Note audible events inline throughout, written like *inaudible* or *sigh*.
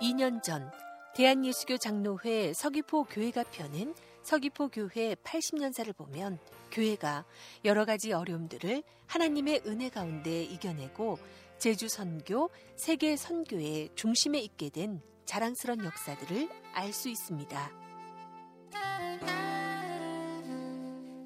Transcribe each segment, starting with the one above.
2년 전 대한예수교 장로회 서귀포 교회가 펴낸 서귀포 교회 80년사를 보면 교회가 여러 가지 어려움들을 하나님의 은혜 가운데 이겨내고 제주 선교, 세계 선교의 중심에 있게 된 자랑스런 역사들을 알 수 있습니다.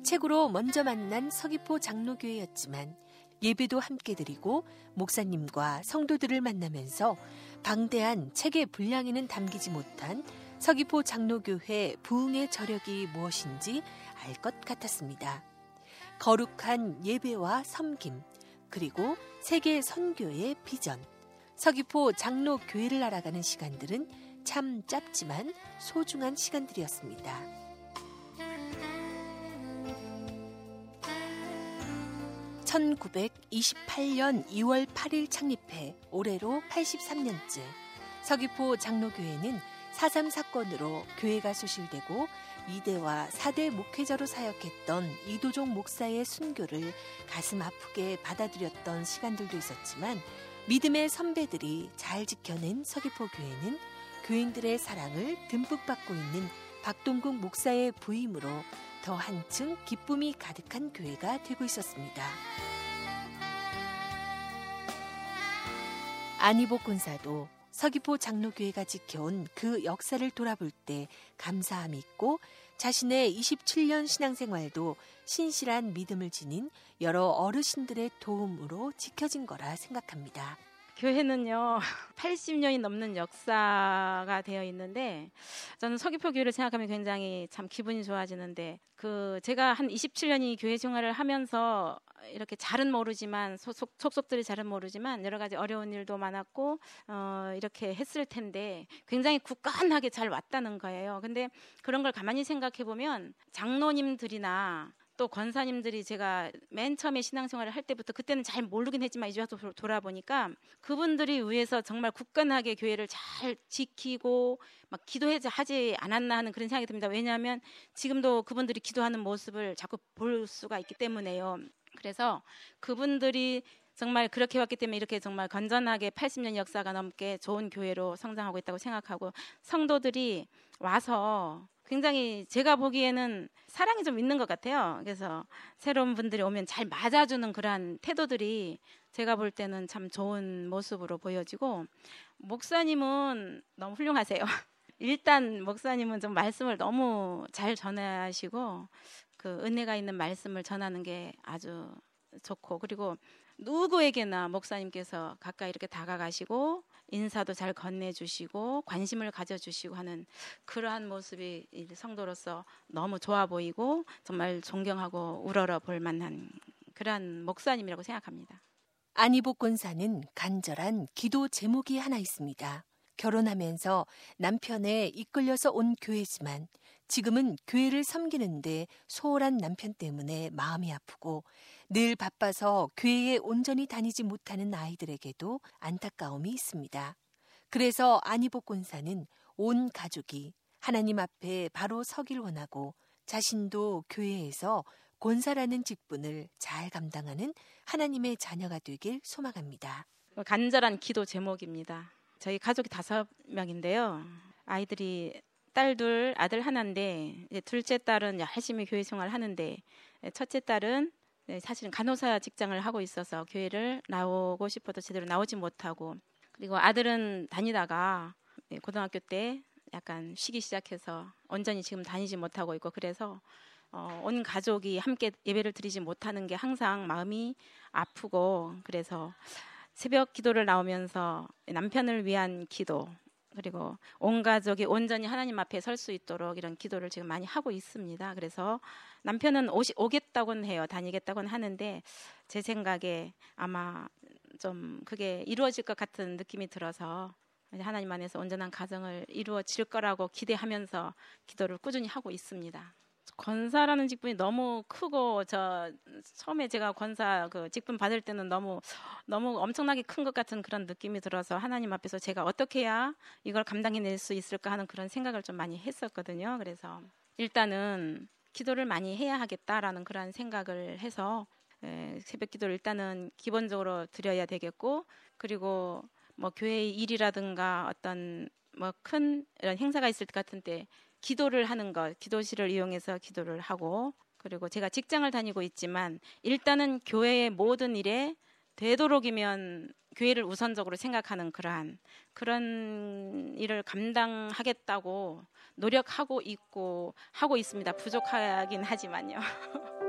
책으로 먼저 만난 서귀포 장로교회였지만 예배도 함께 드리고 목사님과 성도들을 만나면서 방대한 책의 분량에는 담기지 못한 서귀포 장로교회 부흥의 저력이 무엇인지 알 것 같았습니다. 거룩한 예배와 섬김, 그리고 세계 선교의 비전. 서귀포 장로교회를 알아가는 시간들은 참 짧지만 소중한 시간들이었습니다. 1928년 2월 8일 창립해 올해로 83년째 서귀포 장로교회는 4.3 사건으로 교회가 소실되고 2대와 4대 목회자로 사역했던 이도종 목사의 순교를 가슴 아프게 받아들였던 시간들도 있었지만 믿음의 선배들이 잘 지켜낸 서귀포 교회는 교인들의 사랑을 듬뿍 받고 있는 박동국 목사의 부임으로 더 한층 기쁨이 가득한 교회가 되고 있었습니다. 안희복 군사도 서귀포 장로교회가 지켜온 그 역사를 돌아볼 때 감사함이 있고 자신의 27년 신앙생활도 신실한 믿음을 지닌 여러 어르신들의 도움으로 지켜진 거라 생각합니다. 교회는요 80년이 넘는 역사가 되어 있는데 저는 서귀포 교회를 생각하면 굉장히 참 기분이 좋아지는데 그 제가 한 27년이 교회 생활을 하면서 이렇게 잘은 모르지만 속속, 속속들이 잘은 모르지만 여러 가지 어려운 일도 많았고 어, 이렇게 했을 텐데 굉장히 굳건하게 잘 왔다는 거예요. 근데 그런 걸 가만히 생각해 보면 장로님들이나 또 권사님들이 제가 맨 처음에 신앙생활을 할 때부터 그때는 잘 모르긴 했지만 이제 와서 돌아보니까 그분들이 위해서 정말 굳건하게 교회를 잘 지키고 막 기도하지 않았나 하는 그런 생각이 듭니다. 왜냐하면 지금도 그분들이 기도하는 모습을 자꾸 볼 수가 있기 때문에요. 그래서 그분들이 정말 그렇게 왔기 때문에 이렇게 정말 건전하게 80년 역사가 넘게 좋은 교회로 성장하고 있다고 생각하고 성도들이 와서 굉장히 제가 보기에는 사랑이 좀 있는 것 같아요. 그래서 새로운 분들이 오면 잘 맞아주는 그러한 태도들이 제가 볼 때는 참 좋은 모습으로 보여지고 목사님은 너무 훌륭하세요. *laughs* 일단 목사님은 좀 말씀을 너무 잘 전하시고 그 은혜가 있는 말씀을 전하는 게 아주 좋고 그리고 누구에게나 목사님께서 가까이 이렇게 다가가시고 인사도 잘 건네주시고 관심을 가져주시고 하는 그러한 모습이 성도로서 너무 좋아 보이고 정말 존경하고 우러러 볼 만한 그러한 목사님이라고 생각합니다. 안희복 권사는 간절한 기도 제목이 하나 있습니다. 결혼하면서 남편에 이끌려서 온 교회지만 지금은 교회를 섬기는데 소홀한 남편 때문에 마음이 아프고 늘 바빠서 교회에 온전히 다니지 못하는 아이들에게도 안타까움이 있습니다. 그래서 안희복 권사는 온 가족이 하나님 앞에 바로 서길 원하고 자신도 교회에서 권사라는 직분을 잘 감당하는 하나님의 자녀가 되길 소망합니다. 간절한 기도 제목입니다. 저희 가족이 다섯 명인데요. 아이들이 딸 둘, 아들 하나인데 둘째 딸은 열심히 교회 생활 하는데 첫째 딸은 네, 사실은 간호사 직장을 하고 있어서 교회를 나오고 싶어도 제대로 나오지 못하고 그리고 아들은 다니다가 네, 고등학교 때 약간 쉬기 시작해서 온전히 지금 다니지 못하고 있고 그래서 어, 온 가족이 함께 예배를 드리지 못하는 게 항상 마음이 아프고 그래서 새벽 기도를 나오면서 남편을 위한 기도 그리고 온 가족이 온전히 하나님 앞에 설 수 있도록 이런 기도를 지금 많이 하고 있습니다. 그래서 남편은 오시, 오겠다고는 해요. 다니겠다고는 하는데 제 생각에 아마 좀 그게 이루어질 것 같은 느낌이 들어서 하나님 안에서 온전한 가정을 이루어질 거라고 기대하면서 기도를 꾸준히 하고 있습니다. 권사라는 직분이 너무 크고 저 처음에 제가 권사 그 직분 받을 때는 너무 너무 엄청나게 큰 것 같은 그런 느낌이 들어서 하나님 앞에서 제가 어떻게 해야 이걸 감당해낼 수 있을까 하는 그런 생각을 좀 많이 했었거든요. 그래서 일단은 기도를 많이 해야 하겠다라는 그런 생각을 해서 에, 새벽 기도를 일단은 기본적으로 드려야 되겠고 그리고 뭐 교회의 일이라든가 어떤 뭐 큰 이런 행사가 있을 것 같은 때 기도를 하는 것, 기도실을 이용해서 기도를 하고 그리고 제가 직장을 다니고 있지만 일단은 교회의 모든 일에 되도록이면 교회를 우선적으로 생각하는 그러한 그런 일을 감당하겠다고 노력하고 있고 하고 있습니다. 부족하긴 하지만요. *laughs*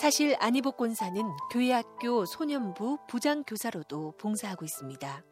사실 안희복 권사는 교회학교 소년부 부장교사로도 봉사하고 있습니다.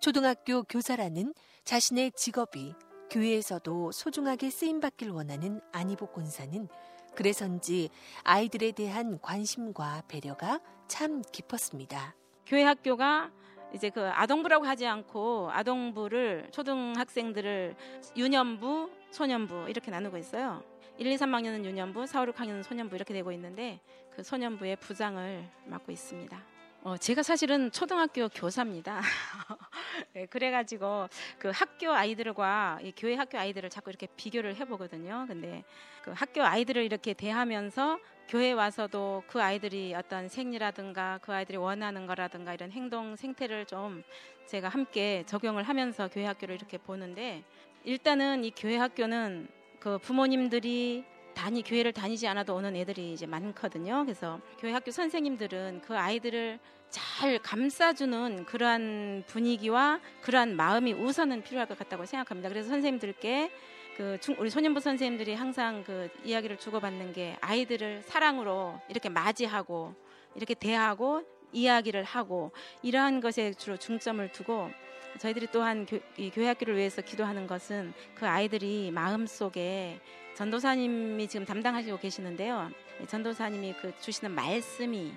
초등학교 교사라는 자신의 직업이 교회에서도 소중하게 쓰임받길 원하는 안희복 권사는 그래서인지 아이들에 대한 관심과 배려가 참 깊었습니다. 교회 학교가 이제 그 아동부라고 하지 않고 아동부를 초등학생들을 유년부, 소년부 이렇게 나누고 있어요. 1, 2, 3학년은 유년부, 4, 5, 6학년은 소년부 이렇게 되고 있는데 그 소년부의 부장을 맡고 있습니다. 어, 제가 사실은 초등학교 교사입니다. *laughs* 네, 그래가지고 그 학교 아이들과 이 교회 학교 아이들을 자꾸 이렇게 비교를 해보거든요. 근데 그 학교 아이들을 이렇게 대하면서 교회 와서도 그 아이들이 어떤 생리라든가 그 아이들이 원하는 거라든가 이런 행동 생태를 좀 제가 함께 적용을 하면서 교회 학교를 이렇게 보는데 일단은 이 교회 학교는 그 부모님들이 다니 교회를 다니지 않아도 오는 애들이 이제 많거든요. 그래서 교회 학교 선생님들은 그 아이들을 잘 감싸주는 그러한 분위기와 그러한 마음이 우선은 필요할 것 같다고 생각합니다. 그래서 선생님들께 그 우리 소년부 선생님들이 항상 그 이야기를 주고받는 게 아이들을 사랑으로 이렇게 맞이하고 이렇게 대하고 이야기를 하고 이러한 것에 주로 중점을 두고 저희들이 또한 교, 이 교회 학교를 위해서 기도하는 것은 그 아이들이 마음 속에 전도사님이 지금 담당하시고 계시는데요. 전도사님이 그 주시는 말씀이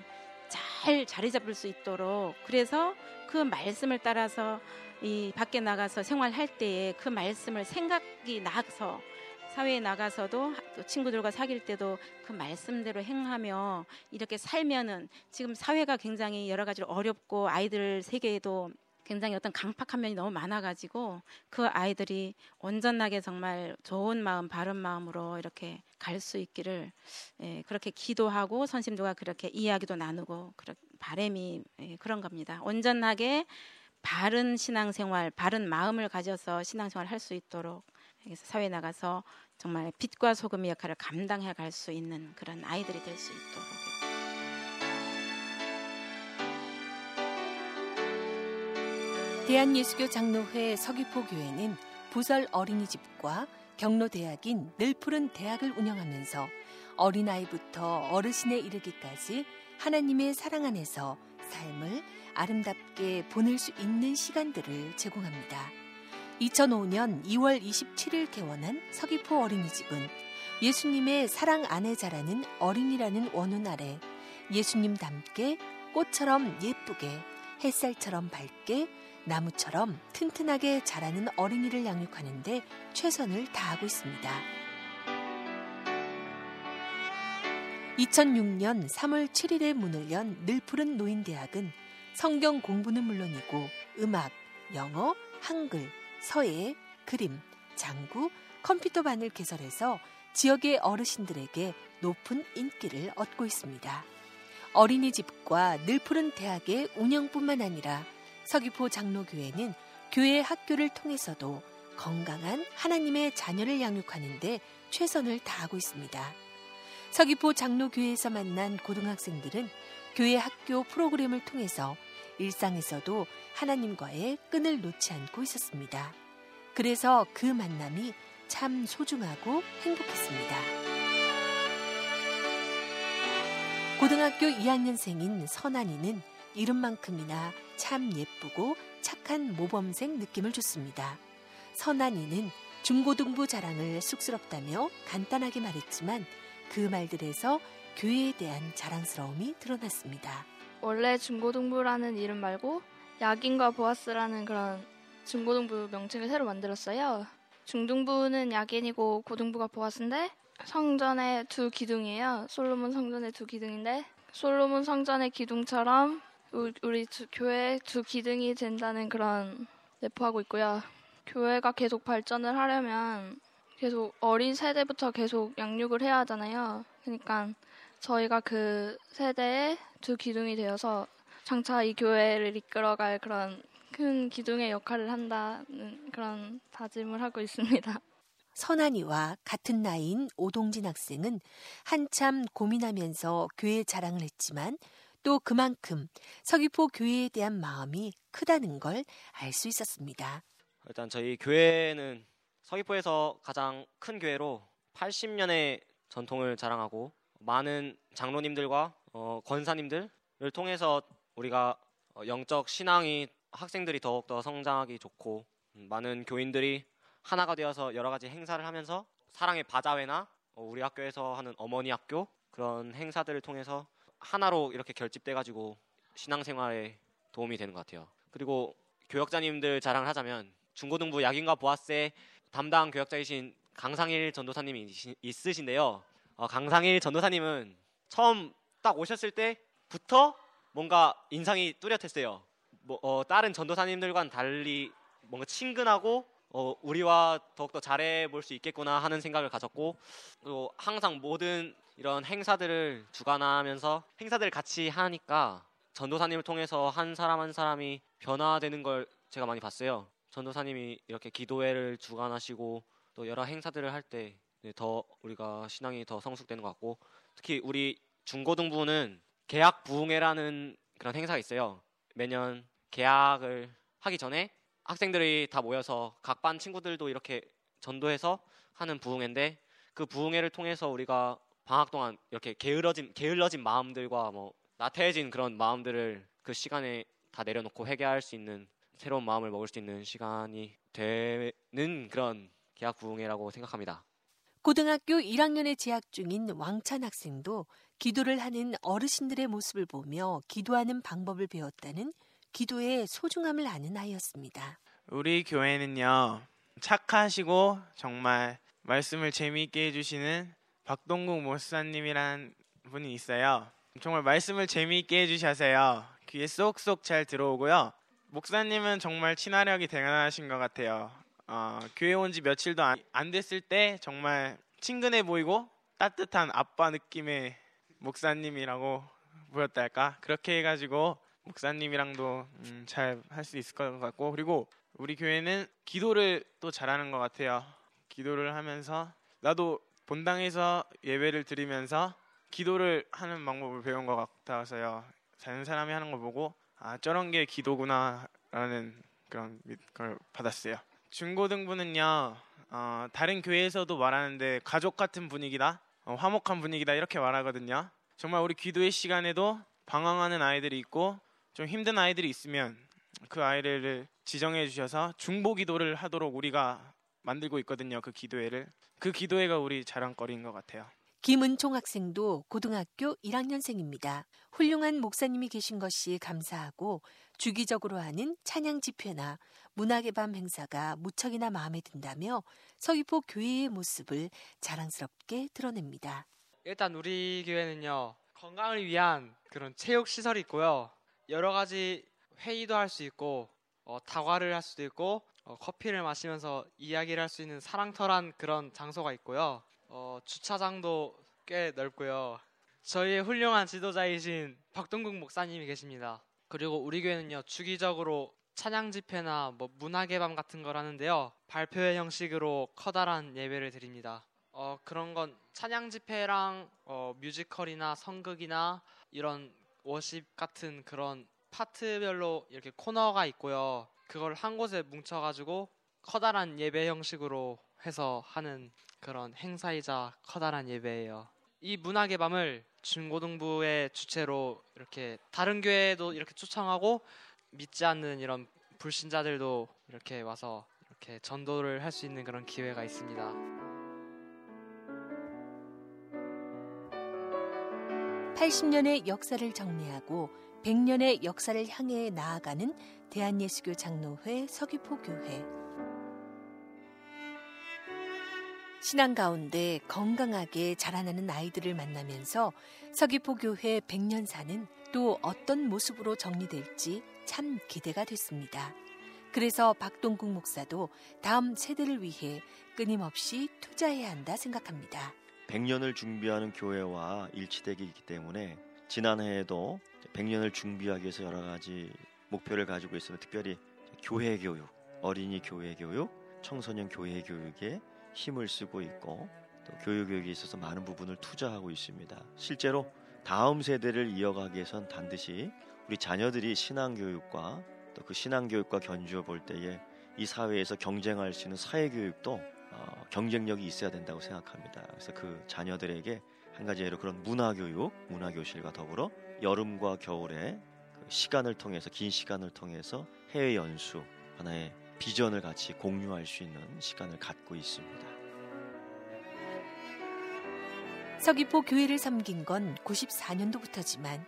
잘 자리 잡을 수 있도록 그래서 그 말씀을 따라서 이 밖에 나가서 생활할 때에 그 말씀을 생각이 나서 사회에 나가서도 또 친구들과 사귈 때도 그 말씀대로 행하며 이렇게 살면은 지금 사회가 굉장히 여러 가지로 어렵고 아이들 세계에도 굉장히 어떤 강팍한 면이 너무 많아가지고 그 아이들이 온전하게 정말 좋은 마음, 바른 마음으로 이렇게 갈 수 있기를 예, 그렇게 기도하고 선심들과 그렇게 이야기도 나누고 그런 바램이 예, 그런 겁니다. 온전하게 바른 신앙생활, 바른 마음을 가져서 신앙생활 할 수 있도록 그래서 사회 나가서 정말 빛과 소금의 역할을 감당해 갈 수 있는 그런 아이들이 될 수 있도록. 대한예수교 장로회 서귀포 교회는 부설 어린이집과 경로대학인 늘푸른 대학을 운영하면서 어린아이부터 어르신에 이르기까지 하나님의 사랑 안에서 삶을 아름답게 보낼 수 있는 시간들을 제공합니다. 2005년 2월 27일 개원한 서귀포 어린이집은 예수님의 사랑 안에 자라는 어린이라는 원혼 아래 예수님닮게 꽃처럼 예쁘게 햇살처럼 밝게 나무처럼 튼튼하게 자라는 어린이를 양육하는데 최선을 다하고 있습니다. 2006년 3월 7일에 문을 연 늘푸른 노인대학은 성경 공부는 물론이고 음악, 영어, 한글, 서예, 그림, 장구, 컴퓨터 반을 개설해서 지역의 어르신들에게 높은 인기를 얻고 있습니다. 어린이집과 늘푸른 대학의 운영뿐만 아니라 서귀포 장로교회는 교회 학교를 통해서도 건강한 하나님의 자녀를 양육하는데 최선을 다하고 있습니다. 서귀포 장로교회에서 만난 고등학생들은 교회 학교 프로그램을 통해서 일상에서도 하나님과의 끈을 놓지 않고 있었습니다. 그래서 그 만남이 참 소중하고 행복했습니다. 고등학교 2학년생인 선한이는 이름만큼이나 참 예쁘고 착한 모범생 느낌을 줬습니다. 선한이는 중고등부 자랑을 쑥스럽다며 간단하게 말했지만 그 말들에서 교회에 대한 자랑스러움이 드러났습니다. 원래 중고등부라는 이름 말고 야긴과 보아스라는 그런 중고등부 명칭을 새로 만들었어요. 중등부는 야긴이고 고등부가 보아스인데 성전의 두 기둥이에요. 솔로몬 성전의 두 기둥인데 솔로몬 성전의 기둥처럼 우리 두, 교회 두 기둥이 된다는 그런 내포하고 있고요. 교회가 계속 발전을 하려면 계속 어린 세대부터 계속 양육을 해야 하잖아요. 그러니까 저희가 그 세대의 두 기둥이 되어서 장차 이 교회를 이끌어갈 그런 그큰 기둥의 역할을 한다는 그런 다짐을 하고 있습니다. 선한이와 같은 나이인 오동진 학생은 한참 고민하면서 교회 자랑을 했지만 또 그만큼 서귀포 교회에 대한 마음이 크다는 걸 알 수 있었습니다. 일단 저희 교회는 서귀포에서 가장 큰 교회로 80년의 전통을 자랑하고 많은 장로님들과 어, 권사님들을 통해서 우리가 어, 영적 신앙이 학생들이 더욱더 성장하기 좋고 음, 많은 교인들이 하나가 되어서 여러 가지 행사를 하면서 사랑의 바자회나 어, 우리 학교에서 하는 어머니 학교 그런 행사들을 통해서 하나로 이렇게 결집돼 가지고 신앙생활에 도움이 되는 것 같아요. 그리고 교역자님들 자랑을 하자면 중고등부 약인과 보아스의 담당 교역자이신 강상일 전도사님이 있으신데요. 어, 강상일 전도사님은 처음 딱 오셨을 때부터 뭔가 인상이 뚜렷했어요. 뭐, 어, 다른 전도사님들과는 달리 뭔가 친근하고 어, 우리와 더욱더 잘해 볼 수 있겠구나 하는 생각을 가졌고 또 항상 모든 이런 행사들을 주관하면서 행사들을 같이 하니까 전도사님을 통해서 한 사람 한 사람이 변화되는 걸 제가 많이 봤어요. 전도사님이 이렇게 기도회를 주관하시고 또 여러 행사들을 할 때더 네, 우리가 신앙이 더 성숙되는 것 같고 특히 우리 중고등부는 계약 부흥회라는 그런 행사가 있어요. 매년 계약을 하기 전에 학생들이 다 모여서 각 반 친구들도 이렇게 전도해서 하는 부흥회인데 그 부흥회를 통해서 우리가 방학 동안 이렇게 게을러진 게을러진 마음들과 뭐 나태해진 그런 마음들을 그 시간에 다 내려놓고 회개할 수 있는 새로운 마음을 먹을 수 있는 시간이 되는 그런 계약 부흥회라고 생각합니다. 고등학교 1학년에 재학 중인 왕찬 학생도 기도를 하는 어르신들의 모습을 보며 기도하는 방법을 배웠다는 기도의 소중함을 아는 아이였습니다. 우리 교회는요, 착하시고 정말 말씀을 재미있게 해주시는 박동국 목사님이란 분이 있어요. 정말 말씀을 재미있게 해주셔서요. 귀에 쏙쏙 잘 들어오고요. 목사님은 정말 친화력이 대단하신 것 같아요. 어, 교회 온 지 며칠도 안, 안 됐을 때 정말 친근해 보이고 따뜻한 아빠 느낌의 목사님이라고 보였달까? 그렇게 해가지고 목사님이랑도 음, 잘할 수 있을 것 같고 그리고 우리 교회는 기도를 또 잘하는 것 같아요. 기도를 하면서 나도 본당에서 예배를 드리면서 기도를 하는 방법을 배운 것 같아서요. 다른 사람이 하는 걸 보고 아 저런 게 기도구나라는 그런 걸 받았어요. 중고등부는요 어, 다른 교회에서도 말하는데 가족 같은 분위기다, 어, 화목한 분위기다 이렇게 말하거든요. 정말 우리 기도의 시간에도 방황하는 아이들이 있고 좀 힘든 아이들이 있으면 그 아이를 지정해 주셔서 중보 기도를 하도록 우리가 만들고 있거든요. 그 기도회를. 그 기도회가 우리 자랑거리인 것 같아요. 김은총 학생도 고등학교 1학년생입니다. 훌륭한 목사님이 계신 것이 감사하고 주기적으로 하는 찬양 집회나 문학의 밤 행사가 무척이나 마음에 든다며 서귀포 교회의 모습을 자랑스럽게 드러냅니다. 일단 우리 교회는요 건강을 위한 그런 체육 시설이 있고요 여러 가지 회의도 할 수 있고 어, 다과를 할 수도 있고 어, 커피를 마시면서 이야기를 할 수 있는 사랑터란 그런 장소가 있고요. 어, 주차장도 꽤 넓고요. 저희의 훌륭한 지도자이신 박동국 목사님이 계십니다. 그리고 우리 교회는요 주기적으로 찬양 집회나 뭐 문학의 밤 같은 걸 하는데요 발표회 형식으로 커다란 예배를 드립니다. 어, 그런 건 찬양 집회랑 어, 뮤지컬이나 성극이나 이런 워십 같은 그런 파트별로 이렇게 코너가 있고요. 그걸 한 곳에 뭉쳐가지고 커다란 예배 형식으로 해서 하는 그런 행사이자 커다란 예배예요. 이 문학의 밤을 중고등부의 주체로 이렇게 다른 교회도 이렇게 초청하고 믿지 않는 이런 불신자들도 이렇게 와서 이렇게 전도를 할 수 있는 그런 기회가 있습니다. 80년의 역사를 정리하고 100년의 역사를 향해 나아가는 대한예수교 장로회 서귀포 교회. 신앙 가운데 건강하게 자라나는 아이들을 만나면서 서귀포 교회 100년사는 또 어떤 모습으로 정리될지 참 기대가 됐습니다. 그래서 박동국 목사도 다음 세대를 위해 끊임없이 투자해야 한다 생각합니다. 100년을 준비하는 교회와 일치되기 때문에 지난해에도 100년을 준비하기 위해서 여러 가지 목표를 가지고 있으면 특별히 교회 교육, 어린이 교회 교육, 청소년 교회 교육에 힘을 쓰고 있고 또 교육 교육에 있어서 많은 부분을 투자하고 있습니다. 실제로 다음 세대를 이어가기 위해선 반드시 우리 자녀들이 신앙 교육과 또 그 신앙 교육과 견주어 볼 때에 이 사회에서 경쟁할 수 있는 사회 교육도 어, 경쟁력이 있어야 된다고 생각합니다. 그래서 그 자녀들에게 한 가지 예로 그런 문화 교육, 문화 교실과 더불어 여름과 겨울에 그 시간을 통해서 긴 시간을 통해서 해외 연수 하나의 비전을 같이 공유할 수 있는 시간을 갖고 있습니다. 서귀포 교회를 섬긴 건 94년도부터지만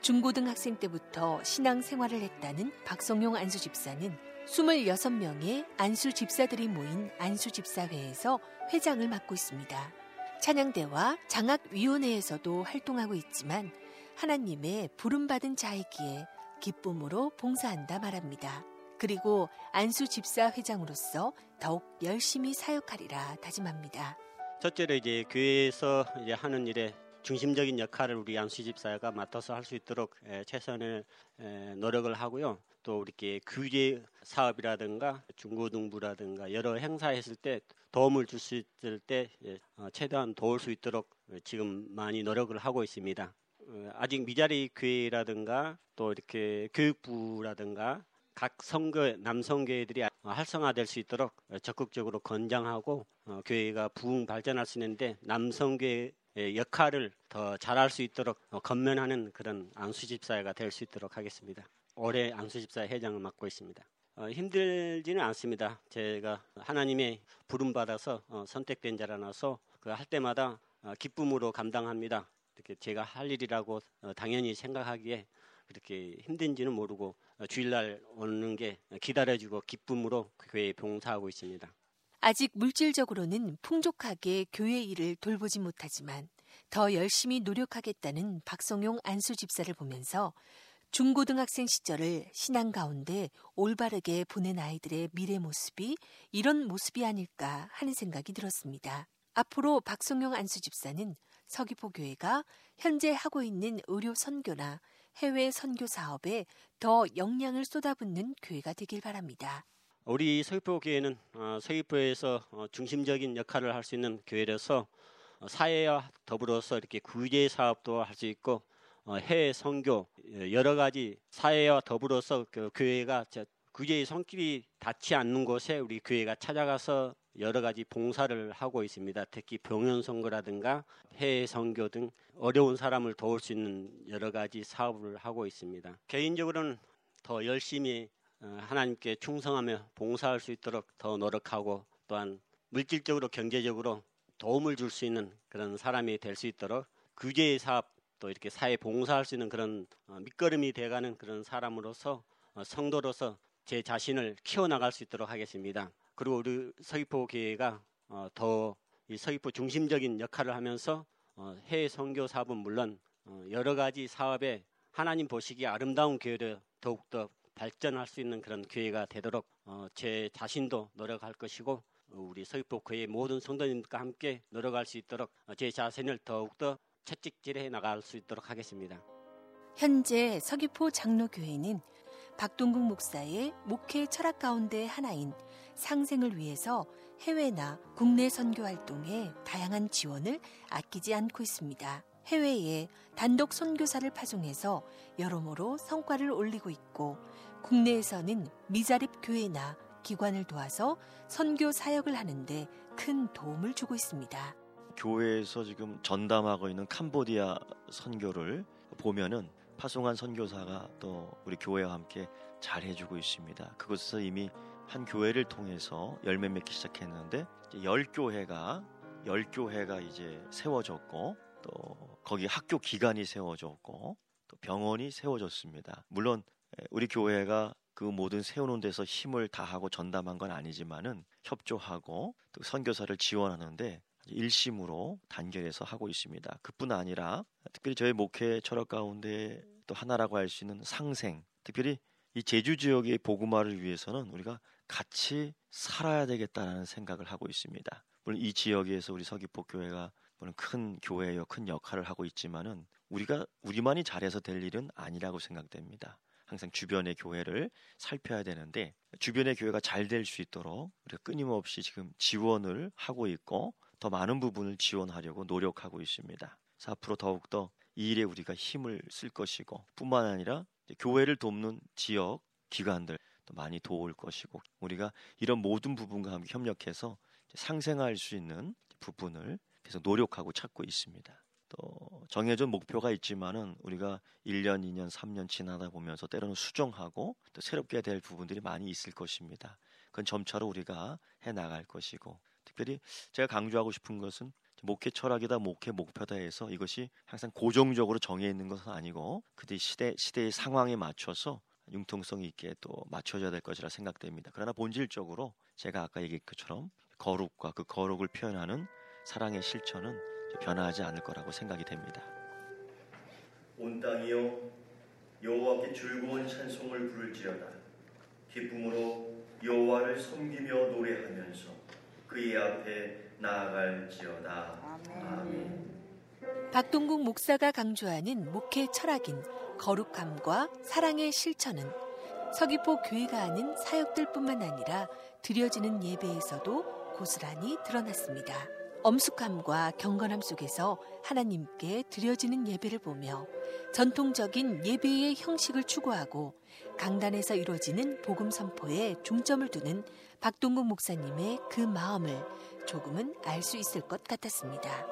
중고등학생 때부터 신앙 생활을 했다는 박성용 안수 집사는 26명의 안수 집사들이 모인 안수 집사회에서 회장을 맡고 있습니다. 찬양대와 장학위원회에서도 활동하고 있지만 하나님의 부름받은 자이기에 기쁨으로 봉사한다 말합니다. 그리고 안수 집사 회장으로서 더욱 열심히 사역하리라 다짐합니다. 첫째로 이제 교회에서 이제 하는 일에 중심적인 역할을 우리 안수 집사가 맡아서 할 수 있도록 최선의 노력을 하고요. 또 이렇게 규제 사업이라든가 중고등부라든가 여러 행사했을 때 도움을 줄 수 있을 때 어, 최대한 도울 수 있도록 지금 많이 노력을 하고 있습니다. 어, 아직 미자리 교회라든가 또 이렇게 교육부라든가 각 성교 남성 교회들이 활성화될 수 있도록 적극적으로 권장하고 어, 교회가 부흥 발전할 수 있는데 남성 교회 역할을 더 잘할 수 있도록 건면하는 그런 안수집사회가 될 수 있도록 하겠습니다. 올해 안수집사 회장을 맡고 있습니다. 어, 힘들지는 않습니다. 제가 하나님의 부름 받아서 어, 선택된 자라나서 그 할 때마다 어, 기쁨으로 감당합니다. 이렇게 제가 할 일이라고 어, 당연히 생각하기에 그렇게 힘든지는 모르고 어, 주일날 오는 게 기다려주고 기쁨으로 교회에 봉사하고 있습니다. 아직 물질적으로는 풍족하게 교회 일을 돌보지 못하지만 더 열심히 노력하겠다는 박성용 안수 집사를 보면서 중고등학생 시절을 신앙 가운데 올바르게 보낸 아이들의 미래 모습이 이런 모습이 아닐까 하는 생각이 들었습니다. 앞으로 박성용 안수 집사는 서귀포 교회가 현재 하고 있는 의료 선교나 해외 선교 사업에 더 역량을 쏟아붓는 교회가 되길 바랍니다. 우리 서귀포 교회는 어, 서귀포에서 어, 중심적인 역할을 할 수 있는 교회라서 어, 사회와 더불어서 이렇게 구제 사업도 할 수 있고 해외 선교 여러 가지 사회와 더불어서 그 교회가 구제의 손길이 닿지 않는 곳에 우리 교회가 찾아가서 여러 가지 봉사를 하고 있습니다. 특히 병원 선거라든가 해외 선교 등 어려운 사람을 도울 수 있는 여러 가지 사업을 하고 있습니다. 개인적으로는 더 열심히 어, 하나님께 충성하며 봉사할 수 있도록 더 노력하고 또한 물질적으로 경제적으로 도움을 줄 수 있는 그런 사람이 될 수 있도록 규제의 사업 또 이렇게 사회 봉사할 수 있는 그런 어, 밑거름이 돼가는 그런 사람으로서 어, 성도로서 제 자신을 키워나갈 수 있도록 하겠습니다. 그리고 우리 서귀포 교회가 더 이 서귀포 중심적인 역할을 하면서 해외 선교 사업은 물론 여러 가지 사업에 하나님 보시기에 아름다운 교회를 더욱더 발전할 수 있는 그런 교회가 되도록 어, 제 자신도 노력할 것이고 우리 서귀포 교회 모든 성도님과 함께 노력할 수 있도록 어, 제 자신을 더욱더 채찍질해 나갈 수 있도록 하겠습니다. 현재 서귀포 장로교회는 박동국 목사의 목회 철학 가운데 하나인 상생을 위해서 해외나 국내 선교 활동에 다양한 지원을 아끼지 않고 있습니다. 해외에 단독 선교사를 파송해서 여러모로 성과를 올리고 있고 국내에서는 미자립 교회나 기관을 도와서 선교 사역을 하는데 큰 도움을 주고 있습니다. 교회에서 지금 전담하고 있는 캄보디아 선교를 보면은 파송한 선교사가 또 우리 교회와 함께 잘 해주고 있습니다. 그곳에서 이미 한 교회를 통해서 열매 맺기 시작했는데 열 교회가 열 교회가 이제 세워졌고 또 거기 학교 기관이 세워졌고 또 병원이 세워졌습니다. 물론 우리 교회가 그 모든 세우는 데서 힘을 다하고 전담한 건 아니지만은 협조하고 또 선교사를 지원하는데 일심으로 단결해서 하고 있습니다. 그뿐 아니라 특별히 저희 목회 철학 가운데 또 하나라고 할 수 있는 상생, 특별히 이 제주 지역의 복음화를 위해서는 우리가 같이 살아야 되겠다는 생각을 하고 있습니다. 물론 이 지역에서 우리 서귀포 교회가 물론 큰 교회요, 큰 역할을 하고 있지만은 우리가 우리만이 잘해서 될 일은 아니라고 생각됩니다. 항상 주변의 교회를 살펴야 되는데 주변의 교회가 잘 될 수 있도록 우리가 끊임없이 지금 지원을 하고 있고 더 많은 부분을 지원하려고 노력하고 있습니다. 그래서 앞으로 더욱더 이 일에 우리가 힘을 쓸 것이고 뿐만 아니라 교회를 돕는 지역 기관들 또 많이 도울 것이고 우리가 이런 모든 부분과 함께 협력해서 상생할 수 있는 부분을 계속 노력하고 찾고 있습니다. 또 정해진 목표가 있지만은 우리가 1년, 2년, 3년 지나다 보면서 때로는 수정하고 또 새롭게 될 부분들이 많이 있을 것입니다. 그건 점차로 우리가 해 나갈 것이고 특별히 제가 강조하고 싶은 것은 목회 철학이다, 목회 목표다 해서 이것이 항상 고정적으로 정해 있는 것은 아니고 그때 시대 시대의 상황에 맞춰서 융통성 있게 또 맞춰져야 될 것이라 생각됩니다. 그러나 본질적으로 제가 아까 얘기한 것처럼 거룩과 그 거룩을 표현하는 사랑의 실천은 변하지 않을 거라고 생각이 됩니다. 온 땅이여 여호와께 즐거운 찬송을 부를지어다 기쁨으로 여호와를 섬기며 노래하면서 그의 앞에 나아갈지어다 아멘. 박동국 목사가 강조하는 목회 철학인 거룩함과 사랑의 실천은 서귀포 교회가 하는 사역들뿐만 아니라 드려지는 예배에서도 고스란히 드러났습니다. 엄숙함과 경건함 속에서 하나님께 드려지는 예배를 보며 전통적인 예배의 형식을 추구하고 강단에서 이루어지는 복음 선포에 중점을 두는 박동국 목사님의 그 마음을 조금은 알 수 있을 것 같았습니다.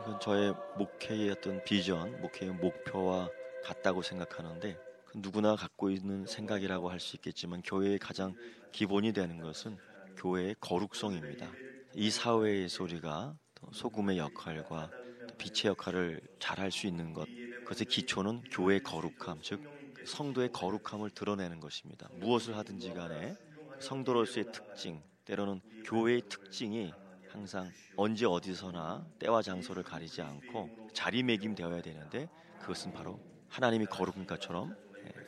이건 저의 목회의 어떤 비전, 목회의 목표와 같다고 생각하는데 그 누구나 갖고 있는 생각이라고 할 수 있겠지만 교회의 가장 기본이 되는 것은 교회의 거룩성입니다. 이 사회에서 우리가 소금의 역할과 빛의 역할을 잘 할 수 있는 것 그것의 기초는 교회의 거룩함 즉 성도의 거룩함을 드러내는 것입니다. 무엇을 하든지 간에 성도로서의 특징 때로는 교회의 특징이 항상 언제 어디서나 때와 장소를 가리지 않고 자리매김되어야 되는데 그것은 바로 하나님이 거룩한 것처럼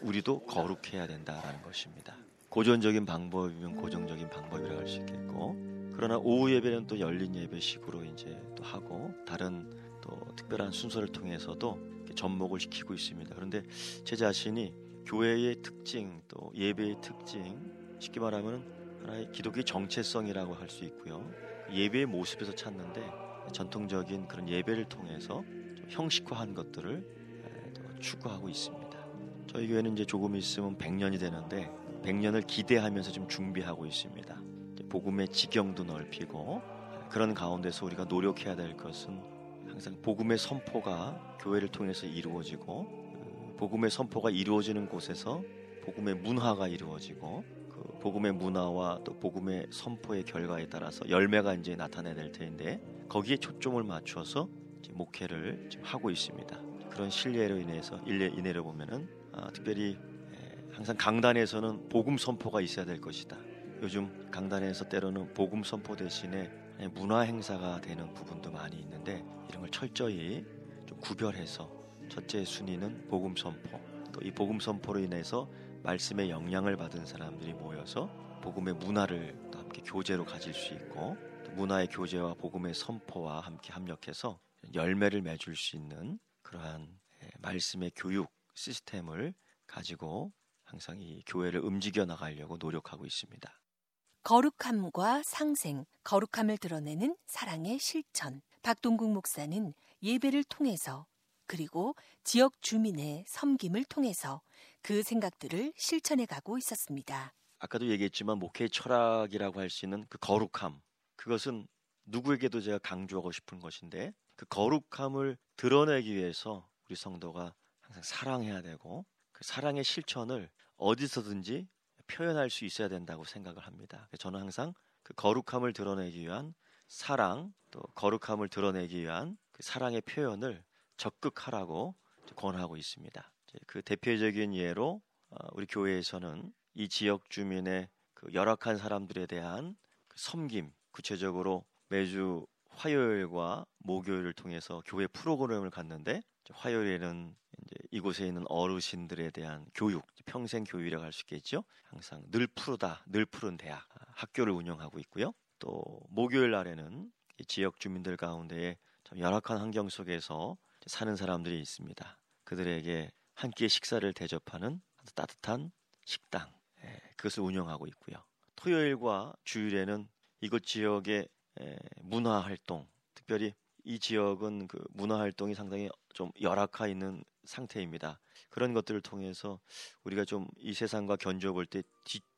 우리도 거룩해야 된다라는 것입니다. 고전적인 방법이면 고정적인 방법이라고 할 수 있겠고 그러나 오후 예배는 또 열린 예배식으로 이제 또 하고 다른 또 특별한 순서를 통해서도 접목을 시키고 있습니다. 그런데 제 자신이 교회의 특징 또 예배의 특징 쉽게 말하면 하나의 기독의 정체성이라고 할 수 있고요. 예배의 모습에서 찾는데 전통적인 그런 예배를 통해서 형식화한 것들을 추구하고 있습니다. 저희 교회는 이제 조금 있으면 100년이 되는데 100년을 기대하면서 좀 준비하고 있습니다. 복음의 지경도 넓히고 그런 가운데서 우리가 노력해야 될 것은 항상 복음의 선포가 교회를 통해서 이루어지고 그 복음의 선포가 이루어지는 곳에서 복음의 문화가 이루어지고 그 복음의 문화와 또 복음의 선포의 결과에 따라서 열매가 이제 나타내야 될 텐데 거기에 초점을 맞춰서 목회를 하고 있습니다. 그런 신뢰로 인해서 일례 인해로 보면은 아, 특별히 항상 강단에서는 복음 선포가 있어야 될 것이다. 요즘 강단에서 때로는 복음 선포 대신에 문화 행사가 되는 부분도 많이 있는데 이런 걸 철저히 좀 구별해서 첫째 순위는 복음 선포 또 이 복음 선포로 인해서 말씀의 영향을 받은 사람들이 모여서 복음의 문화를 또 함께 교제로 가질 수 있고 문화의 교제와 복음의 선포와 함께 합력해서 열매를 맺을 수 있는 그러한 말씀의 교육 시스템을 가지고 항상 이 교회를 움직여 나가려고 노력하고 있습니다. 거룩함과 상생, 거룩함을 드러내는 사랑의 실천. 박동국 목사는 예배를 통해서 그리고 지역 주민의 섬김을 통해서 그 생각들을 실천해 가고 있었습니다. 아까도 얘기했지만 목회 철학이라고 할 수 있는 그 거룩함. 그것은 누구에게도 제가 강조하고 싶은 것인데 그 거룩함을 드러내기 위해서 우리 성도가 항상 사랑해야 되고 그 사랑의 실천을 어디서든지 표현할 수 있어야 된다고 생각을 합니다. 저는 항상 그 거룩함을 드러내기 위한 사랑 또 거룩함을 드러내기 위한 그 사랑의 표현을 적극하라고 권하고 있습니다. 그 대표적인 예로 어, 우리 교회에서는 이 지역 주민의 그 열악한 사람들에 대한 그 섬김, 구체적으로 매주 화요일과 목요일을 통해서 교회 프로그램을 갖는데 화요일에는 이제 이곳에 있는 어르신들에 대한 교육, 평생 교육이라고 할 수 있겠죠. 항상 늘 푸르다, 늘 푸른 대학 학교를 운영하고 있고요. 또 목요일 날에는 지역 주민들 가운데에 참 열악한 환경 속에서 사는 사람들이 있습니다. 그들에게 한 끼의 식사를 대접하는 따뜻한 식당 예, 그것을 운영하고 있고요. 토요일과 주일에는 이곳 지역의 예, 문화 활동, 특별히 이 지역은 그 문화 활동이 상당히 좀 열악해 있는 상태입니다. 그런 것들을 통해서 우리가 좀 이 세상과 견주어 볼 때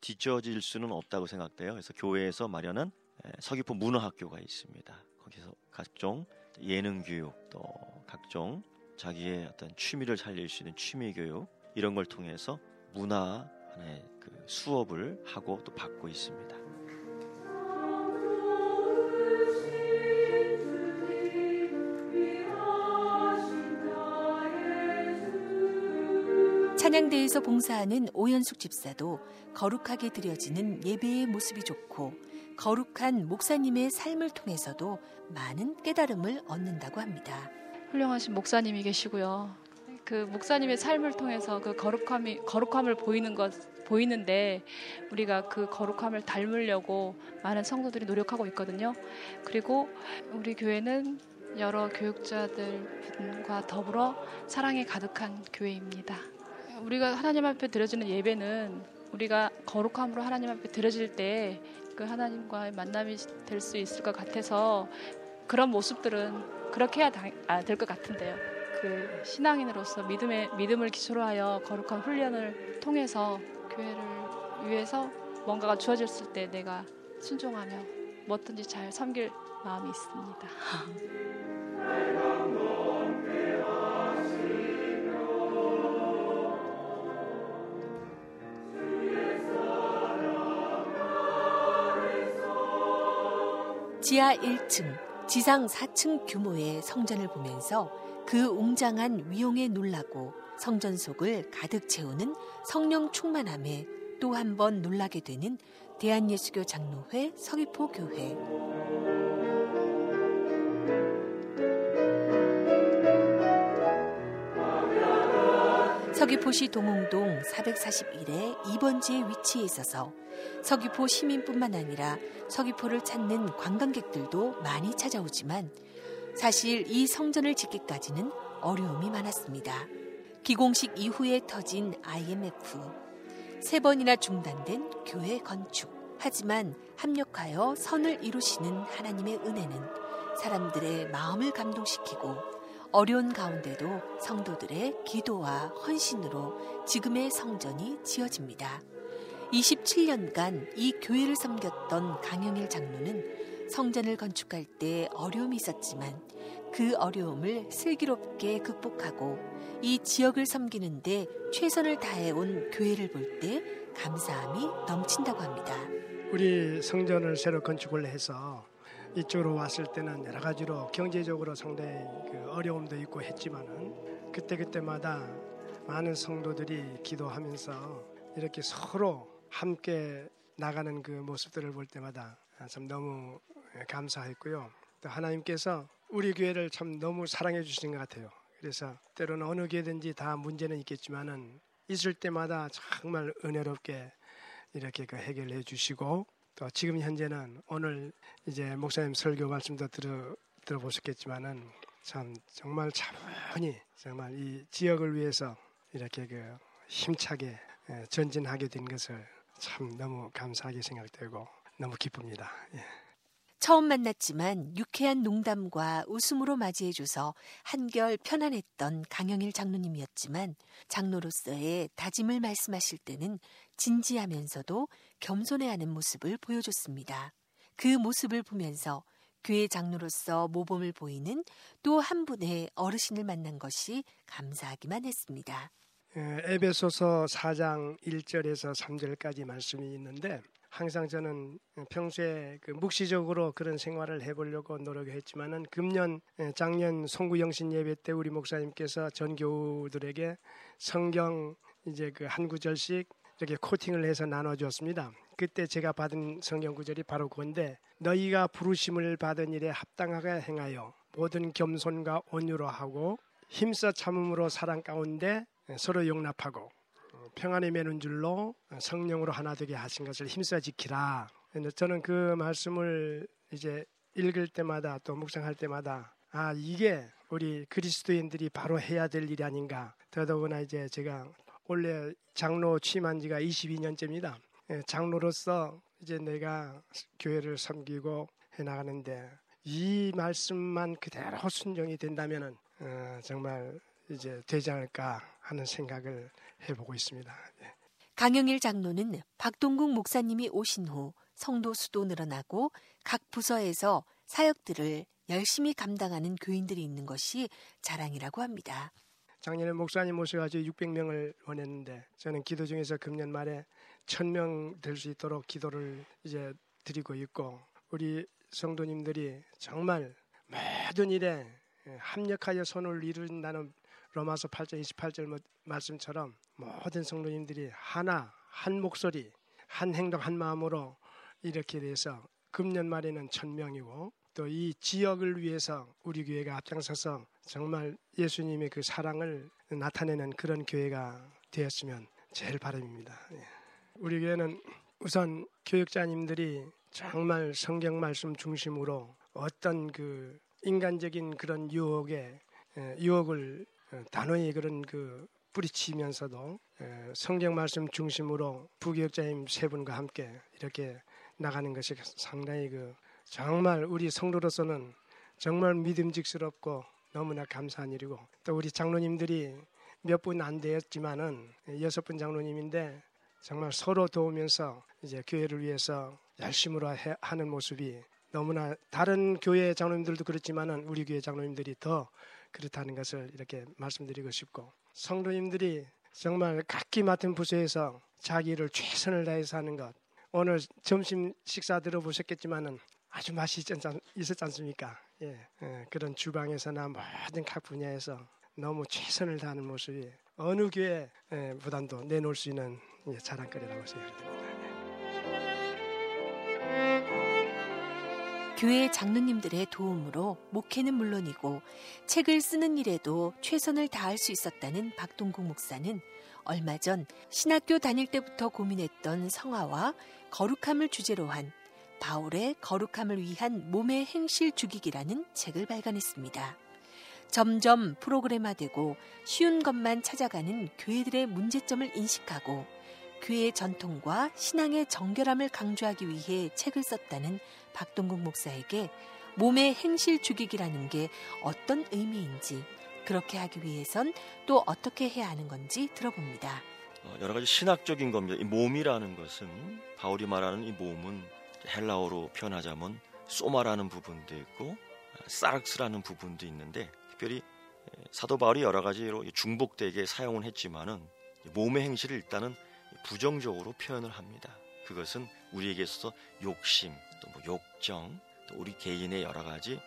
뒤처질 수는 없다고 생각돼요. 그래서 교회에서 마련한 예, 서귀포 문화학교가 있습니다. 거기서 각종 예능 교육 또 각종 자기의 어떤 취미를 살릴 수 있는 취미 교육 이런 걸 통해서 문화의 그 수업을 하고 또 받고 있습니다. 찬양대에서 봉사하는 오연숙 집사도 거룩하게 드려지는 예배의 모습이 좋고 거룩한 목사님의 삶을 통해서도 많은 깨달음을 얻는다고 합니다. 훌륭하신 목사님이 계시고요. 그 목사님의 삶을 통해서 그 거룩함이 거룩함을 보이는 것 보이는데 우리가 그 거룩함을 닮으려고 많은 성도들이 노력하고 있거든요. 그리고 우리 교회는 여러 교육자들과 더불어 사랑에 가득한 교회입니다. 우리가 하나님 앞에 드려지는 예배는 우리가 거룩함으로 하나님 앞에 드려질 때 그 하나님과의 만남이 될 수 있을 것 같아서 그런 모습들은 그렇게 해야 아, 될 것 같은데요. 그 신앙인으로서 믿음의 믿음을 기초로 하여 거룩한 훈련을 통해서 교회를 위해서 뭔가가 주어졌을 때 내가 순종하며 뭐든지 잘 섬길 마음이 있습니다. *laughs* 지하 1층, 지상 4층 규모의 성전을 보면서 그 웅장한 위용에 놀라고 성전 속을 가득 채우는 성령 충만함에 또 한 번 놀라게 되는 대한예수교 장로회 서귀포 교회. 서귀포시 동홍동 441의 2번지에 위치해 있어서 서귀포 시민뿐만 아니라 서귀포를 찾는 관광객들도 많이 찾아오지만 사실 이 성전을 짓기까지는 어려움이 많았습니다. 기공식 이후에 터진 IMF, 세 번이나 중단된 교회 건축. 하지만 합력하여 선을 이루시는 하나님의 은혜는 사람들의 마음을 감동시키고 어려운 가운데도 성도들의 기도와 헌신으로 지금의 성전이 지어집니다. 27년간 이 교회를 섬겼던 강영일 장로는 성전을 건축할 때 어려움이 있었지만 그 어려움을 슬기롭게 극복하고 이 지역을 섬기는데 최선을 다해온 교회를 볼 때 감사함이 넘친다고 합니다. 우리 성전을 새로 건축을 해서 이쪽으로 왔을 때는 여러 가지로 경제적으로 상당히 그 어려움도 있고 했지만은 그때 그때마다 많은 성도들이 기도하면서 이렇게 서로 함께 나가는 그 모습들을 볼 때마다 참 너무 감사했고요. 또 하나님께서 우리 교회를 참 너무 사랑해 주시는 것 같아요. 그래서 때로는 어느 교회든지 다 문제는 있겠지만은 있을 때마다 정말 은혜롭게 이렇게 그 해결해 주시고 또 지금 현재는 오늘 이제 목사님 설교 말씀도 들어 들어보셨겠지만은 참 정말 차분히 정말 이 지역을 위해서 이렇게 그 힘차게 전진하게 된 것을 참 너무 감사하게 생각되고 너무 기쁩니다. 예. 처음 만났지만 유쾌한 농담과 웃음으로 맞이해줘서 한결 편안했던 강영일 장로님이었지만 장로로서의 다짐을 말씀하실 때는 진지하면서도 겸손해하는 모습을 보여줬습니다. 그 모습을 보면서 교회 장로로서 모범을 보이는 또 한 분의 어르신을 만난 것이 감사하기만 했습니다. 예, 에베소서 4장 1절에서 3절까지 말씀이 있는데 항상 저는 평소에 그 묵시적으로 그런 생활을 해보려고 노력했지만은 금년 예, 작년 송구영신 예배 때 우리 목사님께서 전 교우들에게 성경 이제 그 한 구절씩 이렇게 코팅을 해서 나눠주었습니다. 그때 제가 받은 성경 구절이 바로 그건데 너희가 부르심을 받은 일에 합당하게 행하여 모든 겸손과 온유로 하고 힘써 참음으로 사랑 가운데 예, 서로 용납하고 어, 평안에 매는 줄로 성령으로 하나 되게 하신 것을 힘써 지키라. 저는 그 말씀을 이제 읽을 때마다 또 묵상할 때마다 아 이게 우리 그리스도인들이 바로 해야 될 일이 아닌가. 더더구나 이제 제가 원래 장로 취임한 지가 22년째입니다. 예, 장로로서 이제 내가 교회를 섬기고 해 나가는데 이 말씀만 그대로 순종이 된다면은 어, 정말 이제 되지 않을까 하는 생각을 해보고 있습니다. 예. 강영일 장로는 박동국 목사님이 오신 후 성도 수도 늘어나고 각 부서에서 사역들을 열심히 감당하는 교인들이 있는 것이 자랑이라고 합니다. 작년에 목사님 모셔가지고 600명을 원했는데 저는 기도 중에서 금년 말에 1000명 될 수 있도록 기도를 이제 드리고 있고 우리 성도님들이 정말 모든 일에 합력하여 손을 이룬다는 로마서 8장 28절 말씀처럼 모든 성도님들이 하나 한 목소리 한 행동 한 마음으로 이렇게 돼서 금년 말에는 천 명이고 또 이 지역을 위해서 우리 교회가 앞장서서 정말 예수님의 그 사랑을 나타내는 그런 교회가 되었으면 제일 바람입니다. 예. 우리 교회는 우선 교육자님들이 정말 성경 말씀 중심으로 어떤 그 인간적인 그런 유혹에 예, 유혹을 어, 단호히 그런 그 뿌리치면서도 예, 성경 말씀 중심으로 부교육자님 세 분과 함께 이렇게 나가는 것이 상당히 그 정말 우리 성도로서는 정말 믿음직스럽고 너무나 감사한 일이고 또 우리 장로님들이 몇 분 안 되었지만은 여섯 분 장로님인데 정말 서로 도우면서 이제 교회를 위해서 열심으로 하는 모습이 너무나 다른 교회 장로님들도 그렇지만은 우리 교회 장로님들이 더 그렇다는 것을 이렇게 말씀드리고 싶고 성도님들이 정말 각기 맡은 부서에서 자기를 최선을 다해서 하는 것 오늘 점심 식사 들어보셨겠지만은 아주 맛이 있었지 않습니까? 예, 예, 그런 주방에서나 모든 각 분야에서 너무 최선을 다하는 모습이 어느 교회보단도 내놓을 수 있는 예, 자랑거리라고 생각됩니다. 교회 장로님들의 도움으로 목회는 물론이고 책을 쓰는 일에도 최선을 다할 수 있었다는 박동국 목사는 얼마 전 신학교 다닐 때부터 고민했던 성화와 거룩함을 주제로 한 바울의 거룩함을 위한 몸의 행실 죽이기라는 책을 발간했습니다. 점점 프로그램화되고 쉬운 것만 찾아가는 교회들의 문제점을 인식하고 교회의 전통과 신앙의 정결함을 강조하기 위해 책을 썼다는 박동국 목사에게 몸의 행실 죽이기라는 게 어떤 의미인지 그렇게 하기 위해선 또 어떻게 해야 하는 건지 들어봅니다. 어, 여러 가지 신학적인 겁니다. 이 몸이라는 것은 바울이 말하는 이 몸은 헬라어로 표현하자면 소마라는 부분도 있고 사르스라는 부분도 있는데 특별히 사도 바울이 여러 가지로 중복되게 사용을 했지만은 몸의 행실을 일단은 부정적으로 표현을 합니다. 그것은 우리에게 있어서 욕심, 또 뭐 욕정, 또 우리 개인의 여러 가지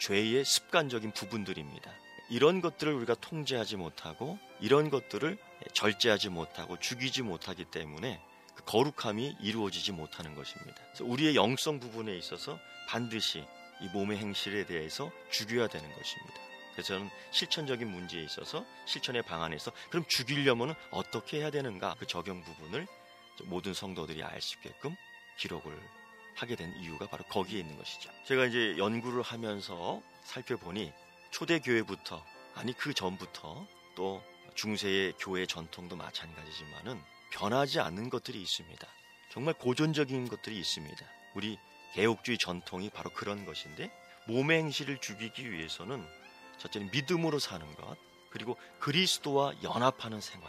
죄의 습관적인 부분들입니다. 이런 것들을 우리가 통제하지 못하고 이런 것들을 절제하지 못하고 죽이지 못하기 때문에 그 거룩함이 이루어지지 못하는 것입니다. 우리의 영성 부분에 있어서 반드시 이 몸의 행실에 대해서 죽여야 되는 것입니다. 그래서 저는 실천적인 문제에 있어서 실천의 방안에서 그럼 죽이려면 어떻게 해야 되는가 그 적용 부분을 모든 성도들이 알 수 있게끔 기록을 하게 된 이유가 바로 거기에 있는 것이죠. 제가 이제 연구를 하면서 살펴보니 초대교회부터 아니 그 전부터 또 중세의 교회 전통도 마찬가지지만은 변하지 않는 것들이 있습니다. 정말 고전적인 것들이 있습니다. 우리 개혁주의 전통이 바로 그런 것인데 몸의 행실을 죽이기 위해서는 첫째는 믿음으로 사는 것 그리고 그리스도와 연합하는 생활.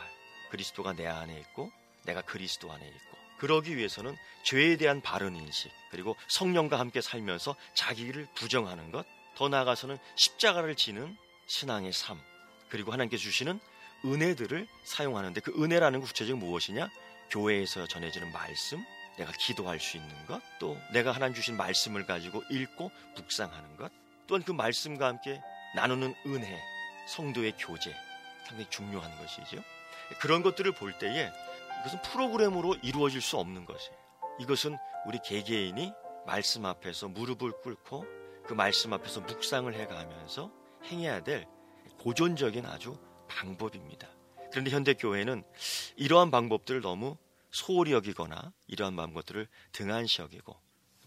그리스도가 내 안에 있고 내가 그리스도 안에 있고. 그러기 위해서는 죄에 대한 바른 인식 그리고 성령과 함께 살면서 자기를 부정하는 것 더 나아가서는 십자가를 지는 신앙의 삶 그리고 하나님께 주시는 은혜들을 사용하는데 그 은혜라는 것 구체적으로 무엇이냐? 교회에서 전해지는 말씀 내가 기도할 수 있는 것 또 내가 하나님 주신 말씀을 가지고 읽고 묵상하는 것 또한 그 말씀과 함께 나누는 은혜 성도의 교제 상당히 중요한 것이죠 그런 것들을 볼 때에 이것은 프로그램으로 이루어질 수 없는 것이에요. 이것은 우리 개개인이 말씀 앞에서 무릎을 꿇고 그 말씀 앞에서 묵상을 해가면서 행해야 될 고전적인 아주 방법입니다. 그런데 현대 교회는 이러한 방법들을 너무 소홀히 여기거나 이러한 방법들을 등한시 여기고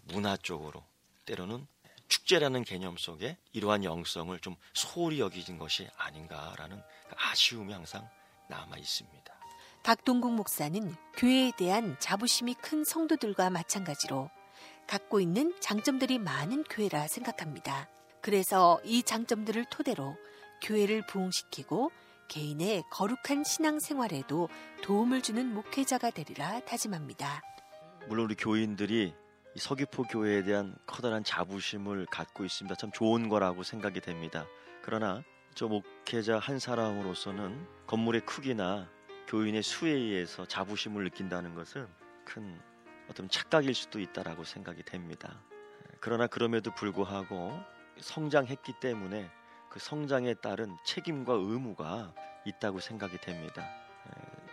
문화 쪽으로 때로는 축제라는 개념 속에 이러한 영성을 좀 소홀히 여기진 것이 아닌가라는 그 아쉬움이 항상 남아 있습니다. 박동국 목사는 교회에 대한 자부심이 큰 성도들과 마찬가지로 갖고 있는 장점들이 많은 교회라 생각합니다. 그래서 이 장점들을 토대로 교회를 부흥시키고 개인의 거룩한 신앙 생활에도 도움을 주는 목회자가 되리라 다짐합니다. 물론 우리 교인들이 서귀포 교회에 대한 커다란 자부심을 갖고 있습니다. 참 좋은 거라고 생각이 됩니다. 그러나 저 목회자 한 사람으로서는 건물의 크기나 교인의 수에 의해서 자부심을 느낀다는 것은 큰 어떤 착각일 수도 있다라고 생각이 됩니다. 그러나 그럼에도 불구하고 성장했기 때문에 그 성장에 따른 책임과 의무가 있다고 생각이 됩니다.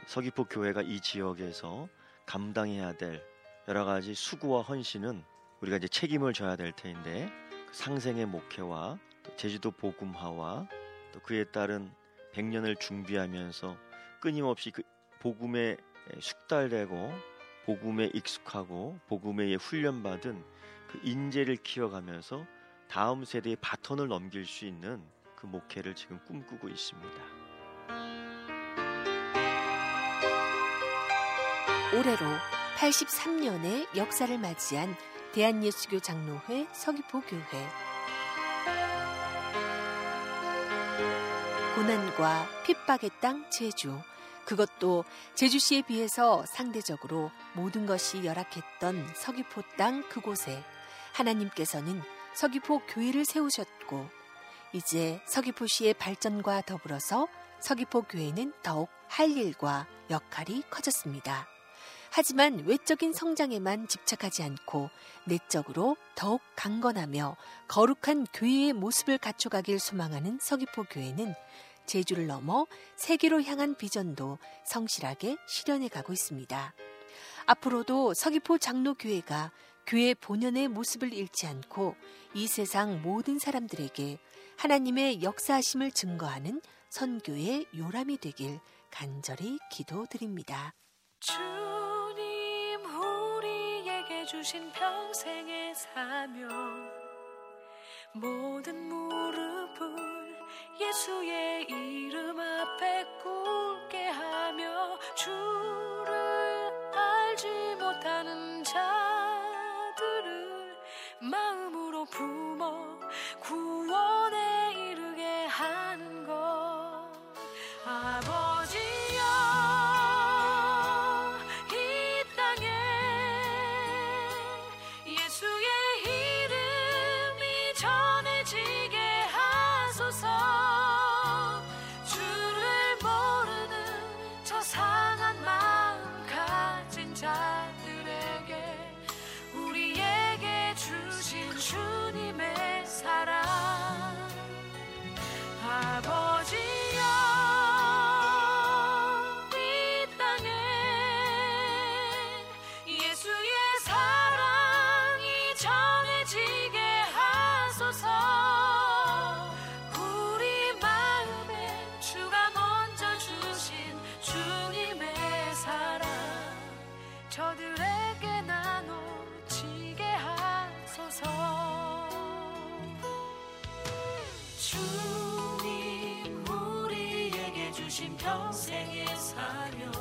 서귀포 교회가 이 지역에서 감당해야 될 여러 가지 수고와 헌신은 우리가 이제 책임을 져야 될 텐데 그 상생의 목회와 제주도 복음화와 또 그에 따른 100년을 준비하면서 끊임없이 그 복음에 숙달되고 복음에 익숙하고 복음에 훈련받은 그 인재를 키워가면서 다음 세대의 바톤을 넘길 수 있는 그 목회를 지금 꿈꾸고 있습니다. 올해로 83년의 역사를 맞이한 대한예수교 장로회 서귀포 교회 고난과 핍박의 땅 제주 그것도 제주시에 비해서 상대적으로 모든 것이 열악했던 서귀포 땅 그곳에 하나님께서는 서귀포 교회를 세우셨고 이제 서귀포시의 발전과 더불어서 서귀포 교회는 더욱 할 일과 역할이 커졌습니다. 하지만 외적인 성장에만 집착하지 않고 내적으로 더욱 강건하며 거룩한 교회의 모습을 갖춰가길 소망하는 서귀포 교회는 제주를 넘어 세계로 향한 비전도 성실하게 실현해 가고 있습니다. 앞으로도 서귀포 장로교회가 교회 본연의 모습을 잃지 않고 이 세상 모든 사람들에게 하나님의 역사하심을 증거하는 선교의 요람이 되길 간절히 기도드립니다. 우리에게 주신 평생의 사명 모든 무릎을 예수의 이름 앞에 꿇게 하며 주 주신 평생의 사명